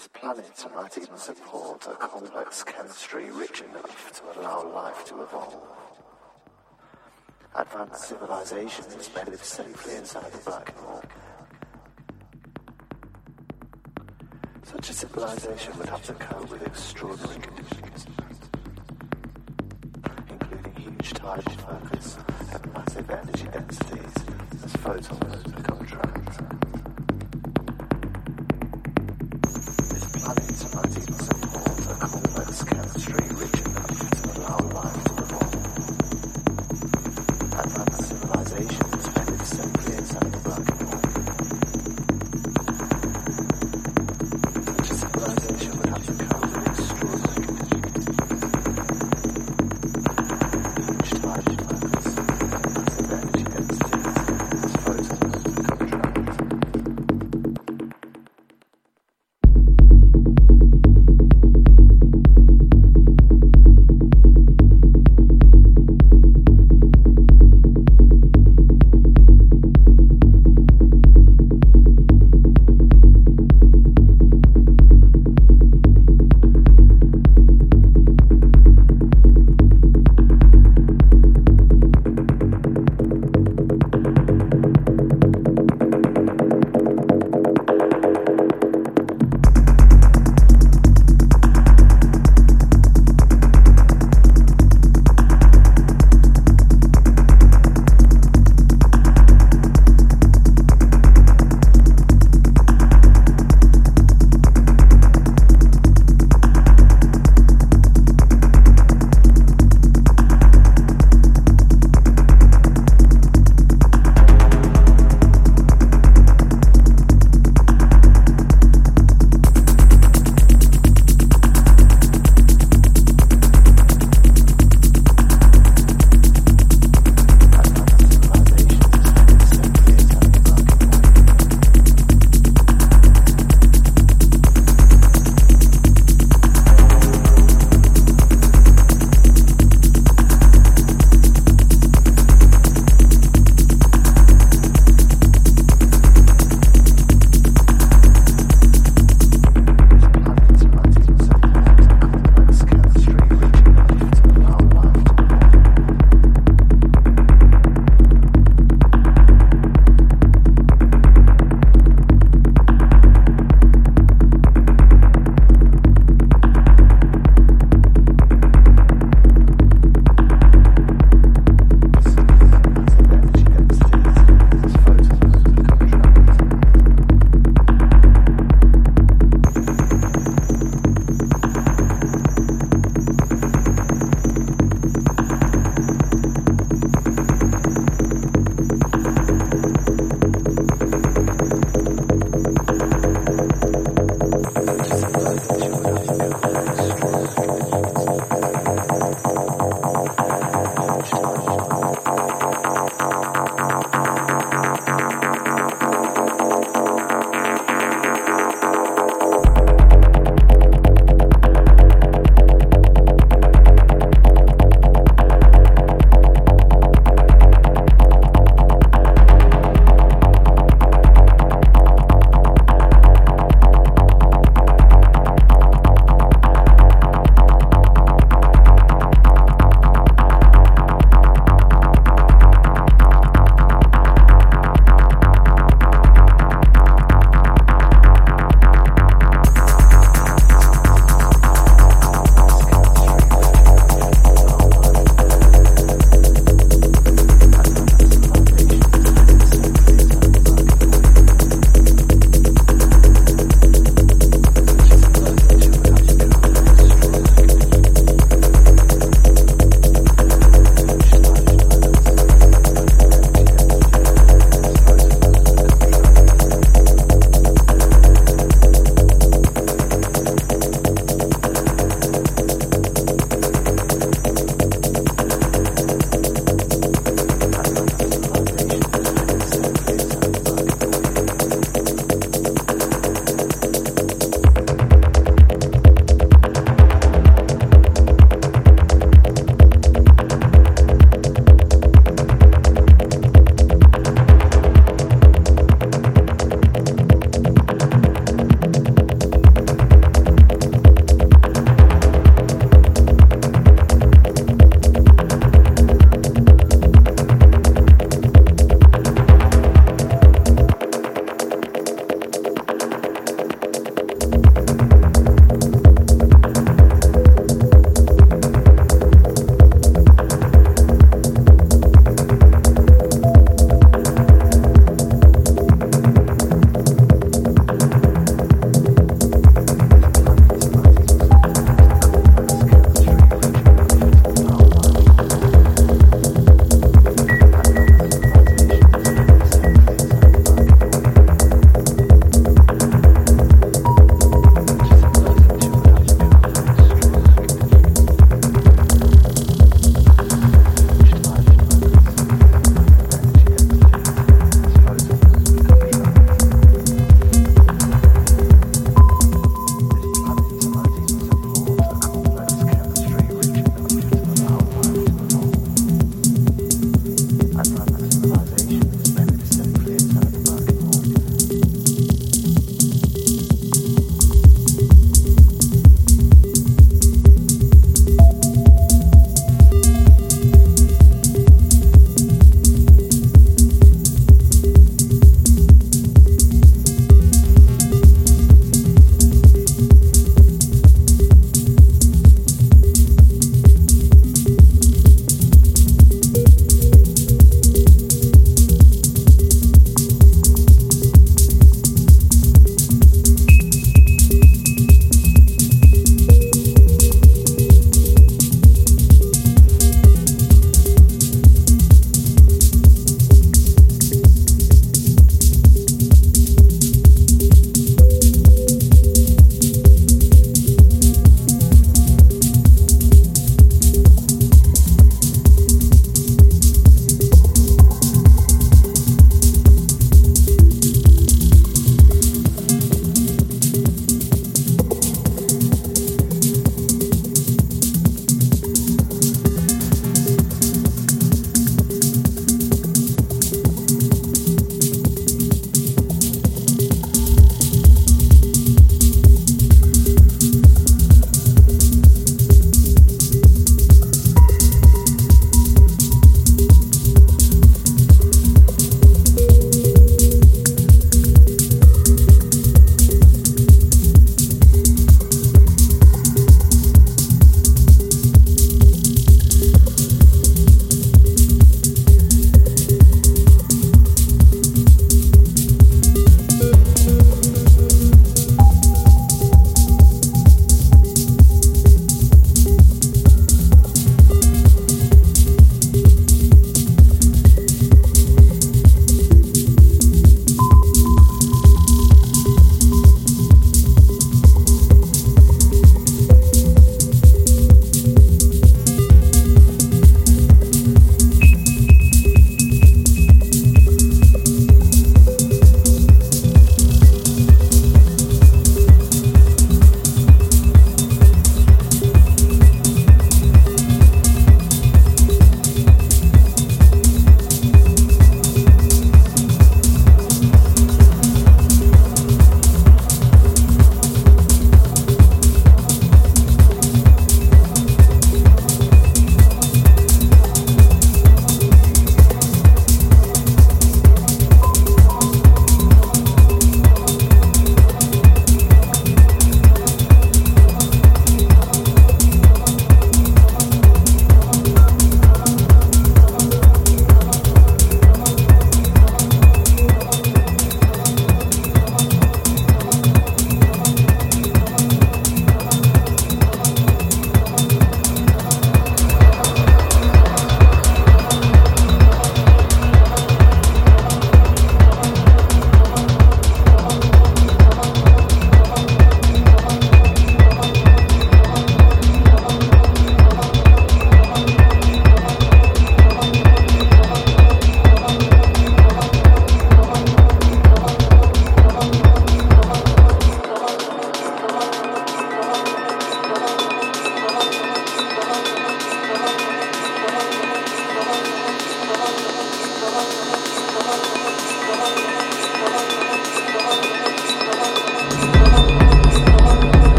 This planet might even support a complex chemistry rich enough to allow life to evolve. Advanced civilizations may live safely inside the black hole. Such a civilization would have to cope with extraordinary conditions, including huge tidal focus and massive energy densities as photons become complex